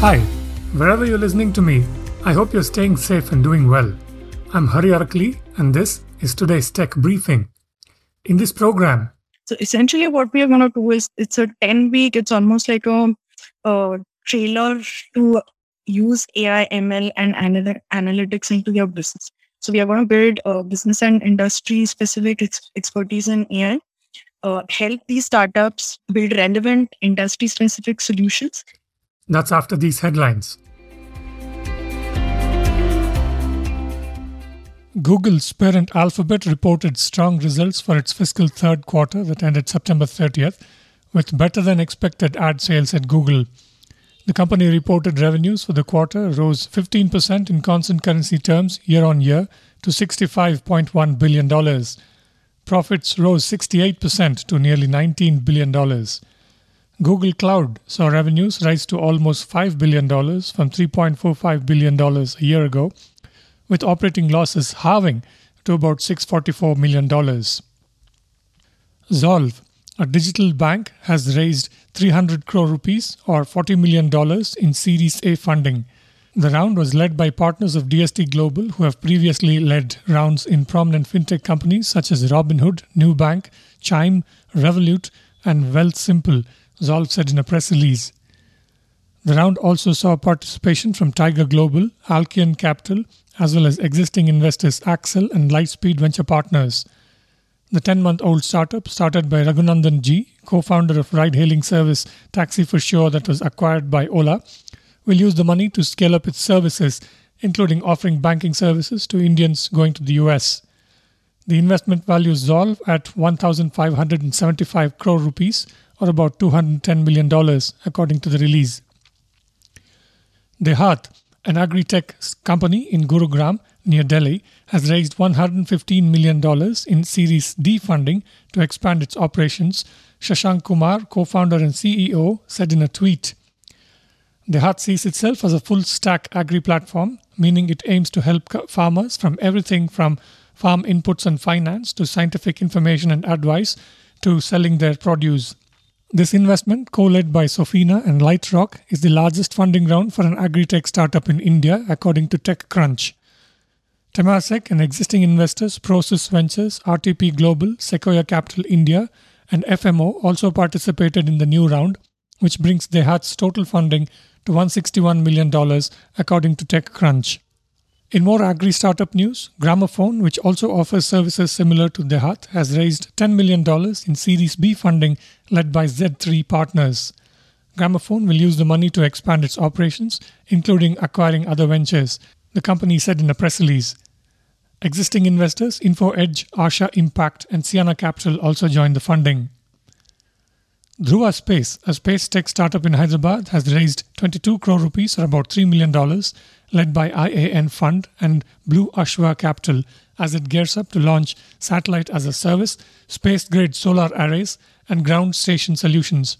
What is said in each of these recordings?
Hi, wherever you're listening to me, I hope you're staying safe and doing well. I'm Hari Arakali, and this is today's tech briefing. In this program, so essentially, what we are going to do is it's a 10 week, it's almost like a, a trailer to use AI, ML, and anal- analytics into your business. So we are going to build a business and industry specific ex- expertise in AI, uh, help these startups build relevant industry specific solutions. That's after these headlines. Google's parent Alphabet reported strong results for its fiscal third quarter that ended September 30th, with better than expected ad sales at Google. The company reported revenues for the quarter rose 15% in constant currency terms year on year to $65.1 billion. Profits rose 68% to nearly $19 billion. Google Cloud saw revenues rise to almost $5 billion from $3.45 billion a year ago with operating losses halving to about $644 million. Zolve, a digital bank, has raised 300 crore rupees or $40 million in Series A funding. The round was led by partners of DST Global, who have previously led rounds in prominent fintech companies such as Robinhood, Nubank, Chime, Revolut, and Wealthsimple, Zolve said in a press release. The round also saw participation from Tiger Global, Alkeon Capital, as well as existing investors Accel and Lightspeed Venture Partners. The 10 month old startup, started by Raghunandan G., co founder of ride hailing service Taxi for Sure that was acquired by Ola, will use the money to scale up its services, including offering banking services to Indians going to the US. The investment values Zolve at 1,575 crore rupees, or about $210 million, according to the release. DeHaat, an agri-tech company in Gurugram near Delhi, has raised $115 million in Series D funding to expand its operations, Shashank Kumar, co-founder and CEO, said in a tweet. DeHaat sees itself as a full-stack agri-platform, meaning it aims to help farmers from everything from farm inputs and finance to scientific information and advice to selling their produce. This investment, co led by Sofina and Lightrock, is the largest funding round for an agri tech startup in India, according to TechCrunch. Temasek and existing investors Prosus Ventures, RTP Global, Sequoia Capital India, and FMO also participated in the new round, which brings DeHaat's total funding to $161 million, according to TechCrunch. In more agri startup news, Gramophone, which also offers services similar to DeHaat, has raised $10 million in Series B funding led by Z3 partners. Gramophone will use the money to expand its operations, including acquiring other ventures, the company said in a press release. Existing investors InfoEdge, Asha Impact, and Siana Capital also joined the funding. Dhruva Space, a space tech startup in Hyderabad, has raised 22 crore rupees or about $3 million led by IAN Fund and Blue Ashwa Capital as it gears up to launch satellite as a service, space grade solar arrays, and ground station solutions.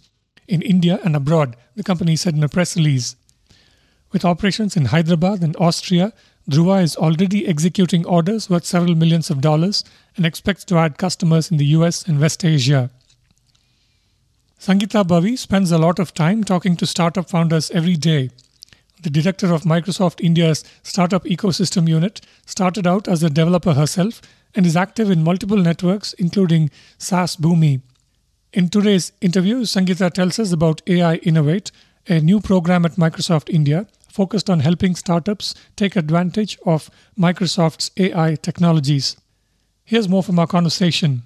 In India and abroad, the company said in a press release. With operations in Hyderabad and Austria, Dhruva is already executing orders worth several millions of dollars and expects to add customers in the US and West Asia. Sangeeta Bavi spends a lot of time talking to startup founders every day the director of Microsoft India's startup ecosystem unit, started out as a developer herself and is active in multiple networks, including SaaS Boomi. In today's interview, Sangeeta tells us about AI Innovate, a new program at Microsoft India focused on helping startups take advantage of Microsoft's AI technologies. Here's more from our conversation.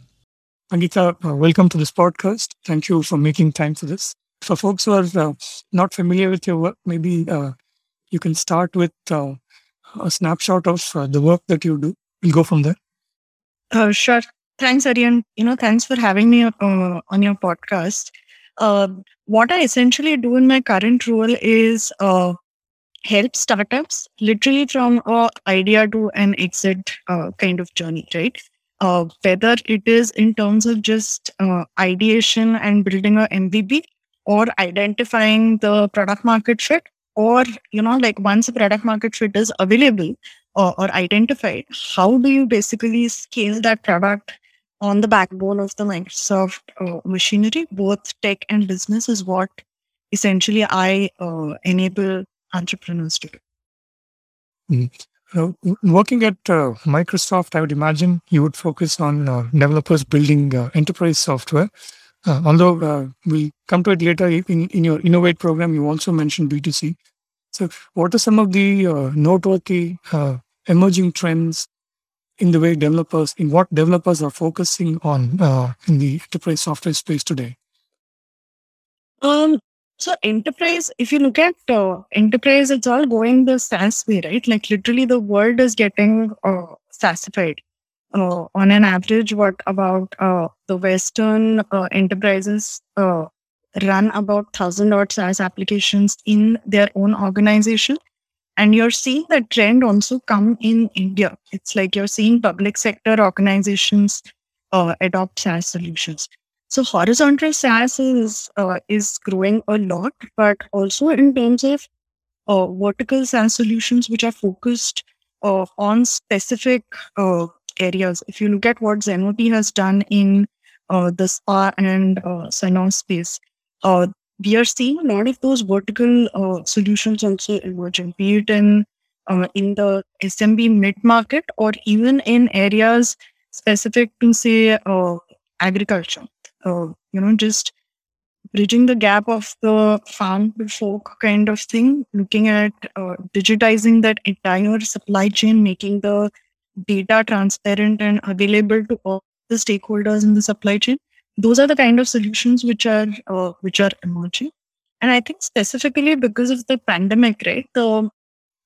Sangeeta, uh, welcome to this podcast. Thank you for making time for this. For folks who are uh, not familiar with your work, maybe uh, you can start with uh, a snapshot of the work that you do. We'll go from there. Uh, sure. Thanks, Aryan. You know, thanks for having me uh, on your podcast. Uh, what I essentially do in my current role is help startups literally from a idea to an exit kind of journey, right? whether it is in terms of just ideation and building a MVP or identifying the product market fit or you know like once a product market fit is available or, or identified how do you basically scale that product on the backbone of the microsoft uh, machinery both tech and business is what essentially I uh, enable entrepreneurs to do. Mm. Uh, working at uh, Microsoft, I would imagine you would focus on uh, developers building uh, enterprise software. Uh, although uh, we'll come to it later, in, in your Innovate program, you also mentioned B2C. So, what are some of the noteworthy emerging trends in the way developers, in what developers are focusing on in the enterprise software space today? Um, so enterprise, if you look at uh, enterprise, it's all going the SaaS way, right? Like literally, the world is getting uh, SaaSified. Uh, on an average, what about uh, the Western uh, enterprises uh, run about thousand odd SaaS applications in their own organization, and you're seeing that trend also come in India. It's like you're seeing public sector organizations adopt SaaS solutions. So horizontal SaaS is uh, is growing a lot, but also in terms of uh, vertical SaaS solutions which are focused uh, on specific uh, areas. If you look at what Zenoti has done in uh, the spa and uh, salon space, we are seeing a lot of those vertical solutions also emerging, be it in in the SMB mid market or even in areas specific to say agriculture uh, you know, just bridging the gap of the farm to folk kind of thing, looking at uh, digitizing that entire supply chain, making the data transparent and available to all the stakeholders in the supply chain. Those are the kind of solutions which are uh, which are emerging. And I think specifically because of the pandemic, right? The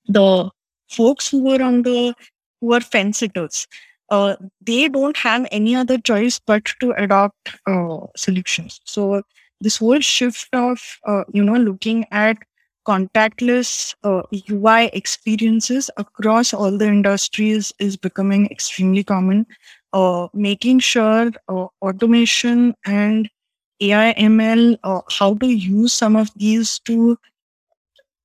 the folks who were on the who are fence sitters, uh, they don't have any other choice but to adopt uh, solutions. So this whole shift of uh, you know looking at contactless UI uh, experiences across all the industries is becoming extremely common. Uh, making sure uh, automation and AI ML, how to use some of these to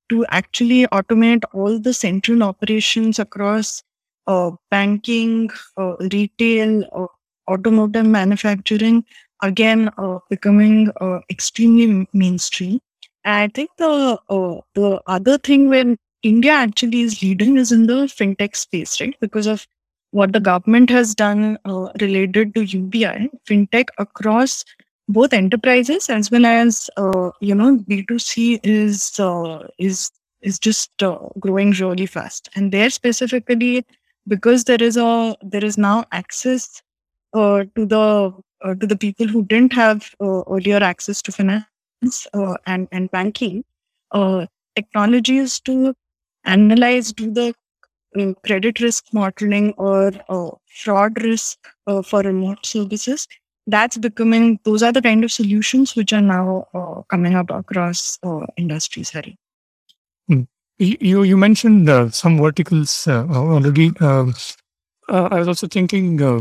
to actually automate all the central operations across uh, banking, uh, retail, uh, automotive manufacturing, again uh, becoming uh, extremely mainstream. I think the uh, the other thing when India actually is leading is in the fintech space, right? Because of what the government has done related to UPI, fintech across both enterprises as well as you know B2C is is is just growing really fast. And there specifically, because there is a there is now access uh, to the uh, to the people who didn't have uh, earlier access to finance uh, and and banking uh, technologies to analyze do the um, credit risk modeling or uh, fraud risk for remote services that's becoming those are the kind of solutions which are now coming up across industries Hari. You you mentioned uh, some verticals uh, already. Uh, I was also thinking, uh,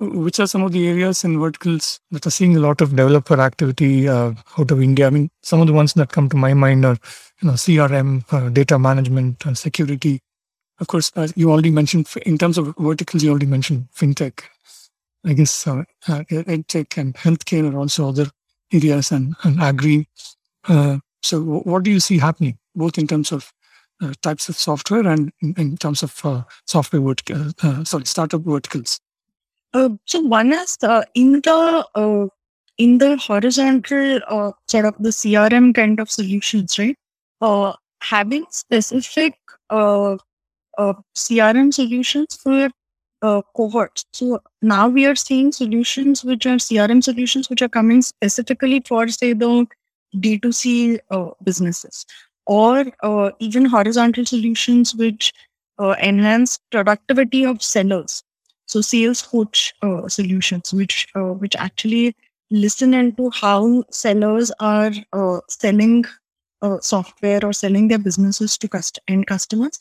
which are some of the areas and verticals that are seeing a lot of developer activity uh, out of India? I mean, some of the ones that come to my mind are, you know, CRM, uh, data management, and security. Of course, as you already mentioned in terms of verticals. You already mentioned fintech. I guess uh, edtech and healthcare are also other areas, and, and agri. so, what do you see happening, both in terms of uh, types of software and in, in terms of uh, software vertical, uh, sorry, startup verticals? So one is in the in the horizontal uh, sort of the CRM kind of solutions, right? Uh, having specific uh, CRM solutions for cohorts. So now we are seeing solutions which are CRM solutions which are coming specifically for, say, the D2C businesses or uh, even horizontal solutions which uh, enhance productivity of sellers. So sales coach uh, solutions, which uh, which actually listen into how sellers are uh, selling uh, software or selling their businesses to cust- end customers,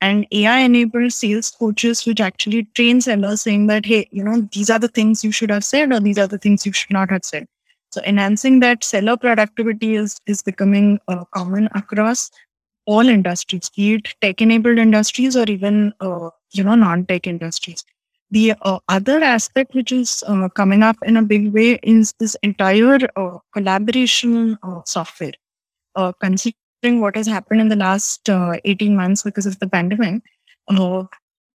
and AI enabled sales coaches, which actually train sellers, saying that hey, you know these are the things you should have said, or these are the things you should not have said. So enhancing that seller productivity is is becoming uh, common across all industries, be it tech-enabled industries or even uh, you know non-tech industries. The uh, other aspect which is uh, coming up in a big way is this entire uh, collaboration uh, software. uh, considering what has happened in the last uh, 18 months because of the pandemic,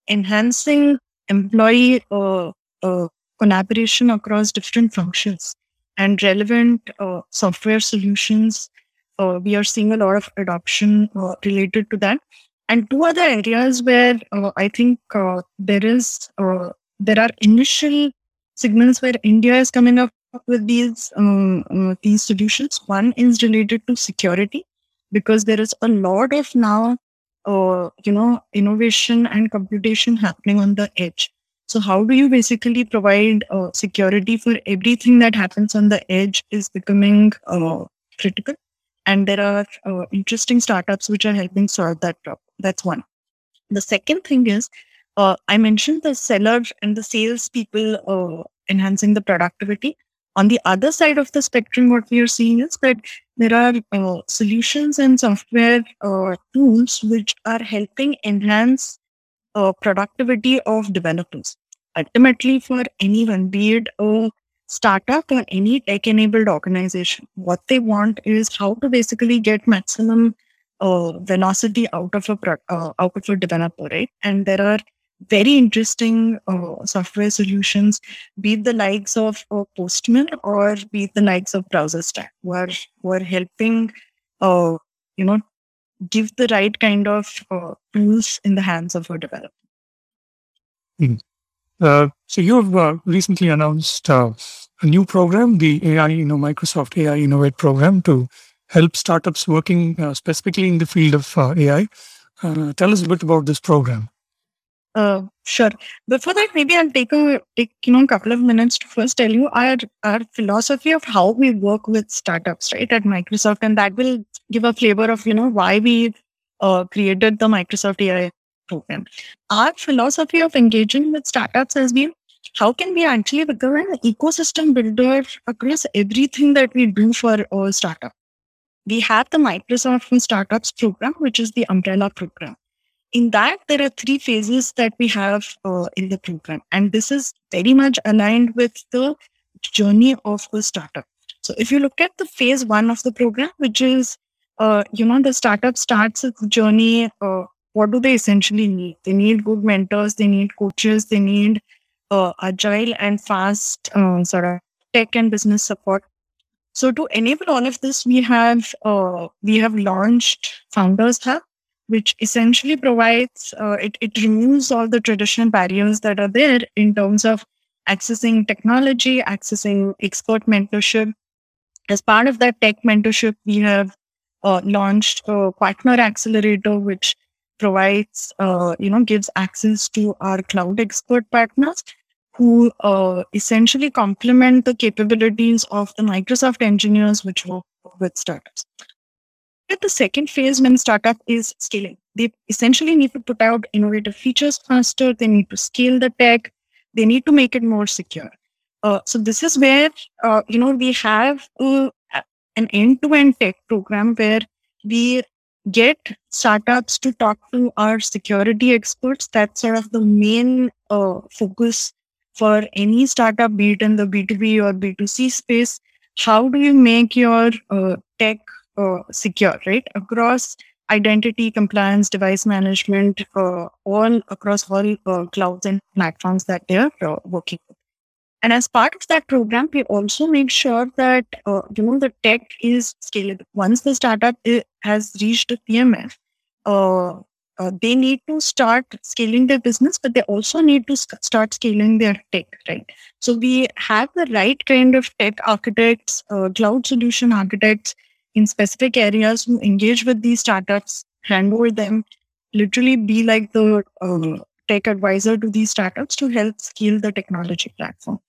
enhancing employee collaboration across different functions and relevant software solutions. We are seeing a lot of adoption related to that. And two other areas where uh, I think uh, there is uh, there are initial signals where India is coming up with these um, uh, these solutions. One is related to security because there is a lot of now uh, you know innovation and computation happening on the edge. So how do you basically provide uh, security for everything that happens on the edge is becoming critical. And there are interesting startups which are helping solve that problem that's one the second thing is uh, i mentioned the seller and the sales people uh, enhancing the productivity on the other side of the spectrum what we are seeing is that there are uh, solutions and software uh, tools which are helping enhance uh, productivity of developers. Ultimately, for anyone, be it a startup or any tech-enabled organization, what they want is how to basically get maximum uh, velocity out of a uh, out of a developer, right? And there are very interesting uh, software solutions, be it the likes of uh, Postman or be it the likes of BrowserStack, who are, who are helping, uh, you know, give the right kind of uh, tools in the hands of a developer. Uh, so you have uh, recently announced a new program, the AI, you know, Microsoft AI Innovate program to help startups working uh, specifically in the field of uh, AI. Uh, tell us a bit about this program. Uh, sure. Before that, maybe I'll take a take you know a couple of minutes to first tell you our our philosophy of how we work with startups, right, at Microsoft, and that will give a flavor of you know why we uh, created the Microsoft AI program. Our philosophy of engaging with startups has been how can we actually become an ecosystem builder across everything that we do for a startup. We have the Microsoft Startups program, which is the umbrella program. In that there are three phases that we have uh, in the program and this is very much aligned with the journey of the startup. So if you look at the phase one of the program which is uh, you know the startup starts its journey uh, what do they essentially need? They need good mentors they need coaches they need uh, agile and fast uh, sort of tech and business support so to enable all of this we have uh, we have launched founders hub which essentially provides uh, it, it removes all the traditional barriers that are there in terms of accessing technology accessing expert mentorship. As part of that tech mentorship we have uh, launched a partner accelerator which provides uh, you know gives access to our cloud expert partners who uh, essentially complement the capabilities of the microsoft engineers which work with startups. At the second phase when startup is scaling they essentially need to put out innovative features faster they need to scale the tech they need to make it more secure. Uh, so this is where uh, you know we have uh, an end-to-end tech program where we get startups to talk to our security experts. That's sort of the main uh, focus for any startup be it in the b2b or b2c space how do you make your uh, tech uh, secure, right? Across identity, compliance, device management, uh, all across all uh, clouds and platforms that they're uh, working with. And as part of that program, we also make sure that uh, you know the tech is scalable. Once the startup has reached a PMF, uh, they need to start scaling their business, but they also need to start scaling their tech, right? So we have the right kind of tech architects, uh, cloud solution architects, in specific areas who engage with these startups, handhold them, literally be like the uh, tech advisor to these startups to help scale the technology platform.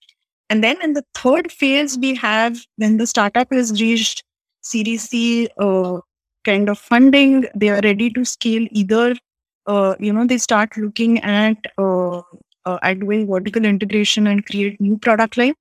And then in the third phase, we have when the startup has reached Series C uh, kind of funding, they are ready to scale either, uh, you know, they start looking at uh, uh at doing vertical integration and create new product line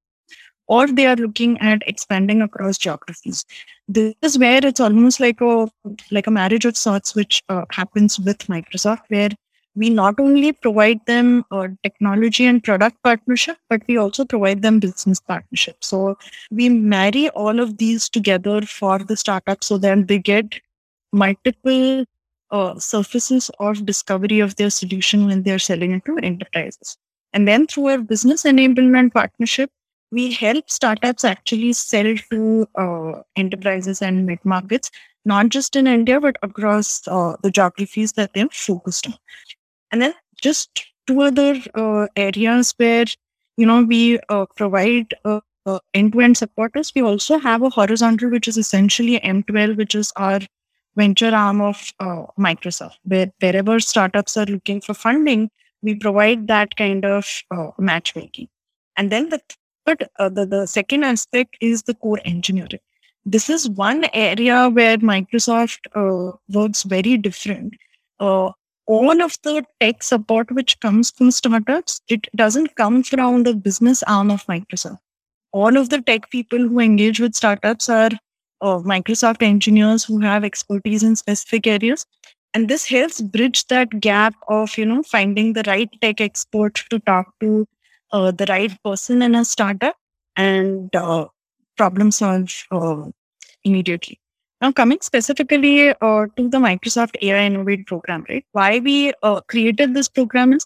or they are looking at expanding across geographies. This is where it's almost like a like a marriage of sorts, which uh, happens with Microsoft, where we not only provide them uh, technology and product partnership, but we also provide them business partnership. So we marry all of these together for the startup so that they get multiple uh, surfaces of discovery of their solution when they're selling it to enterprises. And then through our business enablement partnership, we help startups actually sell to uh, enterprises and mid markets, not just in India, but across uh, the geographies that they're focused on. And then just two other uh, areas where, you know, we uh, provide uh, uh, end-to-end supporters. We also have a horizontal, which is essentially M12, which is our venture arm of Microsoft, where wherever startups are looking for funding, we provide that kind of matchmaking. And then the third, uh, the, the second aspect is the core engineering. This is one area where Microsoft uh, works very different. Uh, all of the tech support which comes from startups, it doesn't come from the business arm of Microsoft. All of the tech people who engage with startups are uh, Microsoft engineers who have expertise in specific areas. And this helps bridge that gap of, you know, finding the right tech expert to talk to uh, the right person in a startup and uh, problem solve uh, immediately. Now, coming specifically uh, to the Microsoft AI Innovate program, right? Why we uh, created this program is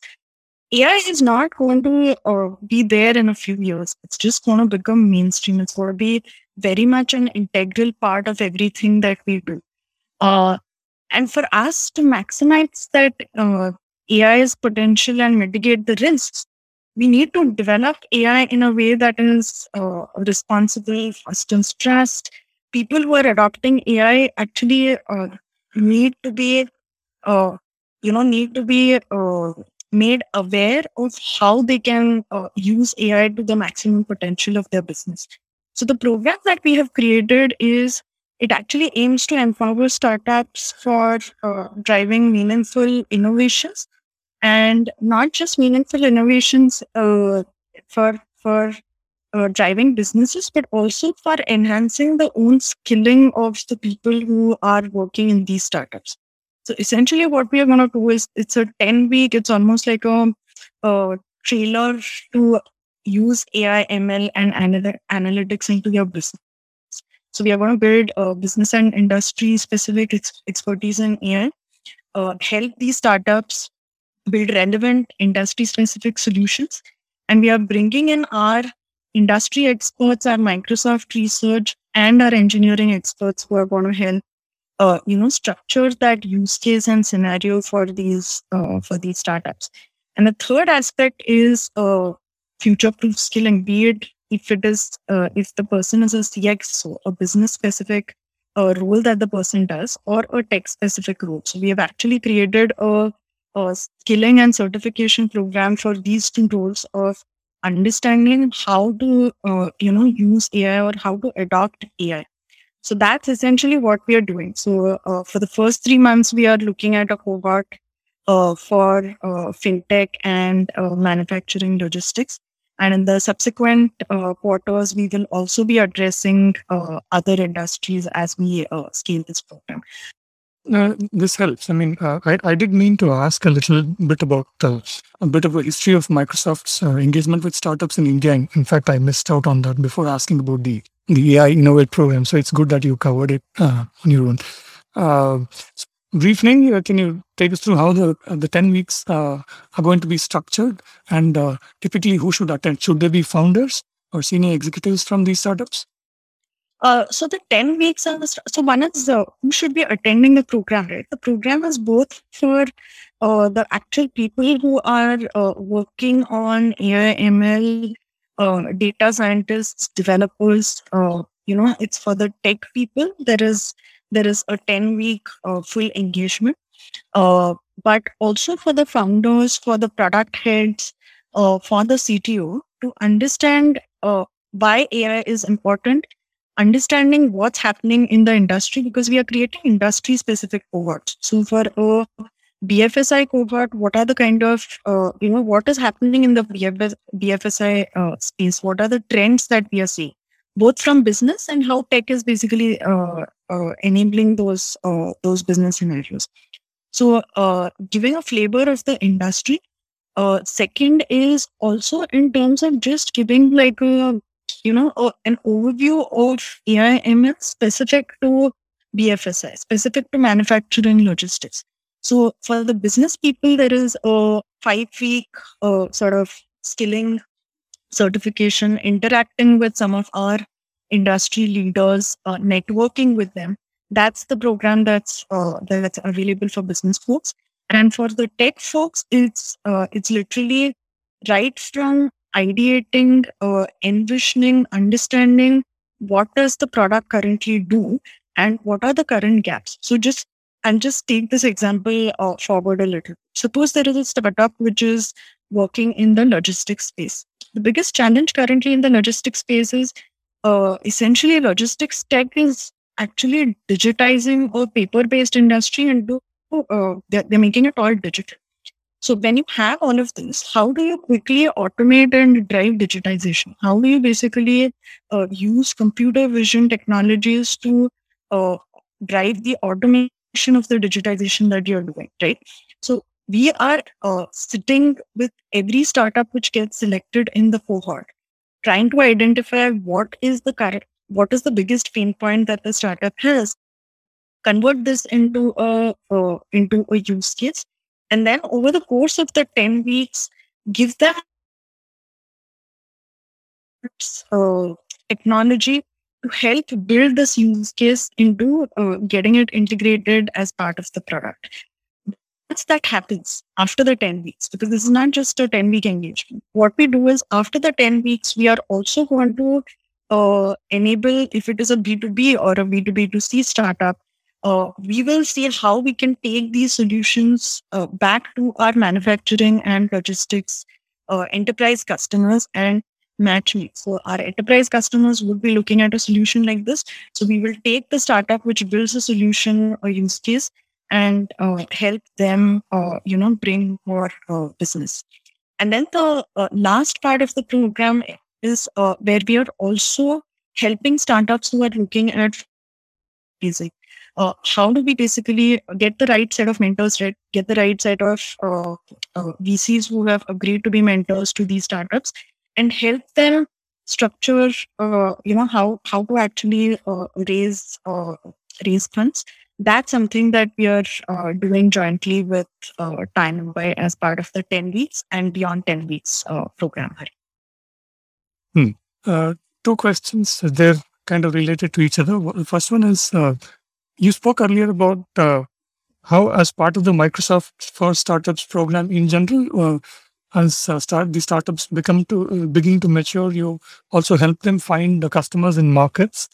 AI is not going to uh, be there in a few years. It's just going to become mainstream. It's going to be very much an integral part of everything that we do. and for us to maximize that AI's potential and mitigate the risks, we need to develop AI in a way that is uh, responsible, fosters trust. People who are adopting AI actually uh, need to be, uh, you know, need to be uh, made aware of how they can uh, use AI to the maximum potential of their business. So the program that we have created is it actually aims to empower startups for uh, driving meaningful innovations and not just meaningful innovations uh, for for uh, driving businesses, but also for enhancing the own skilling of the people who are working in these startups. So essentially, what we are going to do is it's a ten week. It's almost like a, a trailer to use AI, ML, and anal- analytics into your business. So we are going to build a business and industry specific ex- expertise in AI, uh, help these startups build relevant industry specific solutions. And we are bringing in our industry experts, our Microsoft research, and our engineering experts who are going to help, uh, you know, structure that use case and scenario for these uh, for these startups. And the third aspect is uh, future-proof skilling. Be it if it is uh, if the person is a CX, so a business specific uh, role that the person does, or a tech specific role. So we have actually created a uh, skilling and certification program for these two roles of understanding how to uh, you know use ai or how to adopt ai so that's essentially what we are doing so uh, for the first three months we are looking at a cohort uh, for uh, fintech and uh, manufacturing logistics and in the subsequent quarters we will also be addressing other industries as we scale this program uh, this helps. I mean, uh, I, I did mean to ask a little bit about uh, a bit of a history of Microsoft's uh, engagement with startups in India. In fact, I missed out on that before asking about the the AI Innovate program. So it's good that you covered it uh, on your own. Uh, briefly, can you take us through how the the ten weeks are going to be structured, and typically who should attend? Should they be founders or senior executives from these startups? Uh, so the 10 weeks are so one is uh, who should be attending the program, right? The program is both for uh, the actual people who are uh, working on AI, ML, uh, data scientists, developers. Uh, you know, it's for the tech people. There is there is a 10 week full engagement, but also for the founders, for the product heads, for the CTO to understand why AI is important understanding what's happening in the industry because we are creating industry specific cohorts. So for a BFSI cohort, what are the kind of, uh, you know, what is happening in the BFS, BFSI uh, space? What are the trends that we are seeing, both from business and how tech is basically uh, uh enabling those uh, those business scenarios. So, uh, giving a flavor of the industry. Uh, second is also in terms of just giving like a you know a, an overview of AI ML specific to BFSI, specific to manufacturing logistics. So for the business people, there is a five week uh, sort of skilling certification, interacting with some of our industry leaders, uh, networking with them. That's the program that's uh, that's available for business folks. And for the tech folks, it's uh, it's literally right from ideating, uh, envisioning, understanding what does the product currently do and what are the current gaps. So just and just take this example uh, forward a little. Suppose there is a startup which is working in the logistics space. The biggest challenge currently in the logistics space is uh, essentially logistics tech is actually digitizing a paper-based industry and uh, they're, they're making it all digital. So when you have all of this, how do you quickly automate and drive digitization? How do you basically uh, use computer vision technologies to uh, drive the automation of the digitization that you're doing, right? So we are uh, sitting with every startup which gets selected in the cohort, trying to identify what is the what is the biggest pain point that the startup has, convert this into a uh, into a use case, and then over the course of the ten weeks, give them uh, technology to help build this use case into uh, getting it integrated as part of the product. Once that happens after the 10 weeks, because this is not just a 10 week engagement, what we do is after the 10 weeks, we are also going to uh, enable, if it is a B2B or a B2B2C startup, uh, we will see how we can take these solutions uh, back to our manufacturing and logistics uh, enterprise customers and match me. So our enterprise customers would be looking at a solution like this. So we will take the startup which builds a solution or use case and uh, help them, uh, you know, bring more uh, business. And then the uh, last part of the program is uh, where we are also helping startups who are looking at basic. Uh, how do we basically get the right set of mentors, right? Get the right set of VCs who have agreed to be mentors to these startups and help them structure you know how how to actually raise raise funds that's something that we are uh, doing jointly with uh, Time as part of the 10 weeks and beyond 10 weeks uh, program. Hmm. Uh, two questions. They're kind of related to each other. The first one is uh, you spoke earlier about uh, how, as part of the Microsoft for Startups program in general, as uh, start the startups become to begin to mature, you also help them find the customers in markets.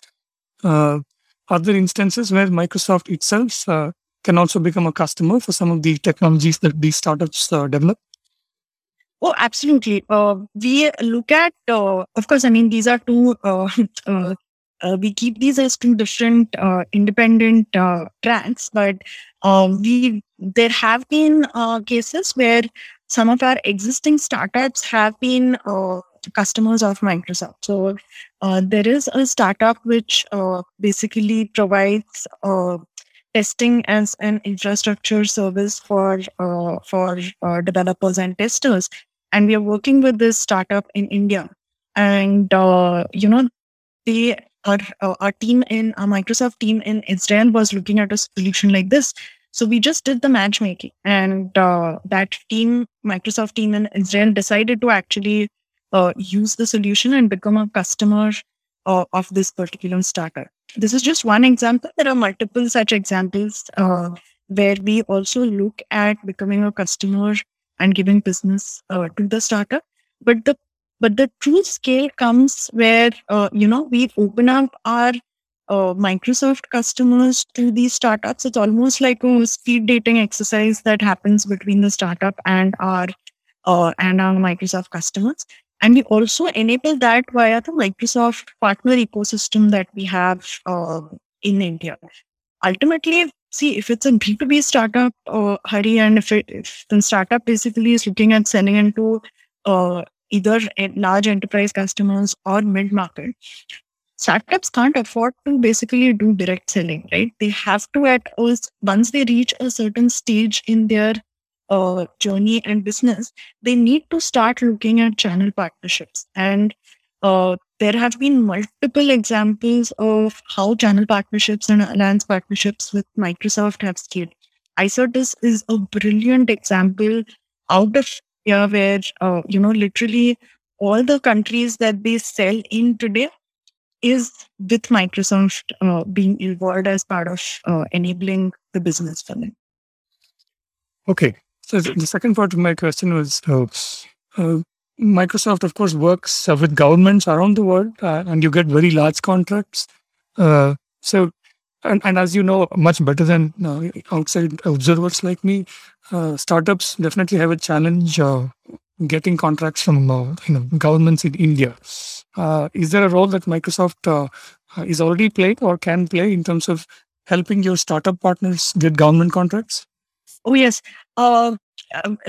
Uh, other instances where Microsoft itself uh, can also become a customer for some of the technologies that these startups uh, develop. Oh, absolutely. Uh, we look at, of course, I mean, these are two uh, we keep these as two different uh, independent uh, tracks but we there have been cases where some of our existing startups have been uh, customers of Microsoft. So uh, there is a startup which uh, basically provides uh, testing as an infrastructure service for uh, for uh, developers and testers, and we are working with this startup in India. And you know, they our our team in our Microsoft team in Israel was looking at a solution like this so we just did the matchmaking, and uh, that team, Microsoft team in Israel, decided to actually uh, use the solution and become a customer uh, of this particular startup. This is just one example. There are multiple such examples uh, where we also look at becoming a customer and giving business uh, to the startup. But the but the true scale comes where uh, you know we open up our uh, Microsoft customers to these startups. It's almost like a speed dating exercise that happens between the startup and our uh, and our Microsoft customers. And we also enable that via the Microsoft partner ecosystem that we have uh, in India. Ultimately, see if it's a B2B startup, uh, Hari, and if, it, if the startup basically is looking at selling into uh, either large enterprise customers or mid market, startups can't afford to basically do direct selling, right? They have to at once, once they reach a certain stage in their uh, journey and business, they need to start looking at channel partnerships. And uh, there have been multiple examples of how channel partnerships and alliance partnerships with Microsoft have scaled. Icertis is a brilliant example out of here where, uh, you know, literally all the countries that they sell in today is with Microsoft uh, being involved as part of uh, enabling the business for them. Okay. So the second part of my question was uh, uh Microsoft, of course, works with governments around the world uh, and you get very large contracts. Uh, so, and, and, as you know, much better than outside observers like me, startups definitely have a challenge getting contracts from you know, governments in India. Uh, is there a role that Microsoft uh, is already playing or can play in terms of helping your startup partners get government contracts? Oh, yes. Uh,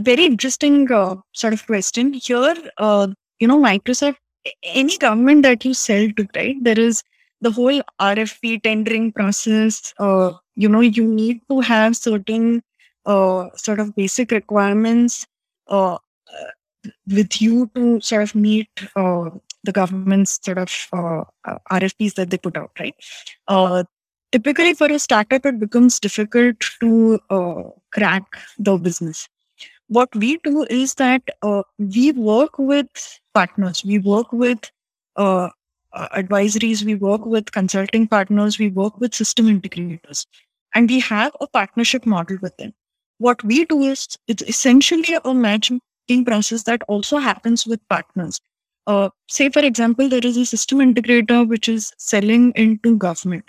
very interesting uh, sort of question. Here, uh, you know, Microsoft, any government that you sell to, right, there is the whole RFP tendering process. Uh, you know, you need to have certain sort of basic requirements with you to sort of meet uh, the government's sort of uh, uh RFPs that they put out, right? Uh, typically, for a startup, it becomes difficult to uh, crack the business. What we do is that uh, we work with partners, we work with advisories, we work with consulting partners, we work with system integrators, and we have a partnership model with them. What we do is it's essentially a matchmaking process that also happens with partners. Uh, say for example there is a system integrator which is selling into government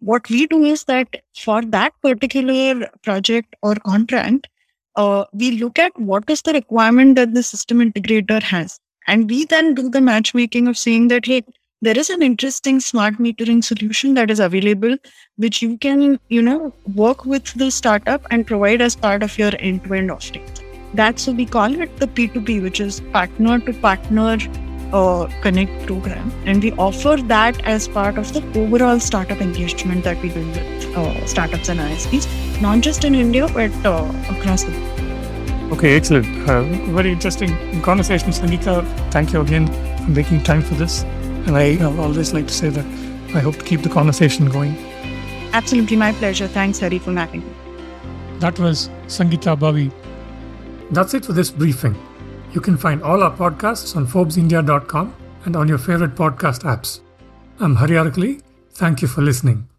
what we do is that for that particular project or contract uh, we look at what is the requirement that the system integrator has. And we then do the matchmaking of saying that hey there is an interesting smart metering solution that is available which you can you know work with the startup and provide as part of your end-to-end offering. That's what we call it the p2p which is partner to partner uh, Connect program, and we offer that as part of the overall startup engagement that we do with uh, startups and ISVs, not just in India but uh, across the world. Okay, excellent. Uh, very interesting conversation, Sangeeta. Thank you again for making time for this. And I always like to say that I hope to keep the conversation going. Absolutely, my pleasure. Thanks, Hari, for having me. That was Sangeeta Bavi. That's it for this briefing. You can find all our podcasts on ForbesIndia.com and on your favorite podcast apps. I'm Hari Arakali. Thank you for listening.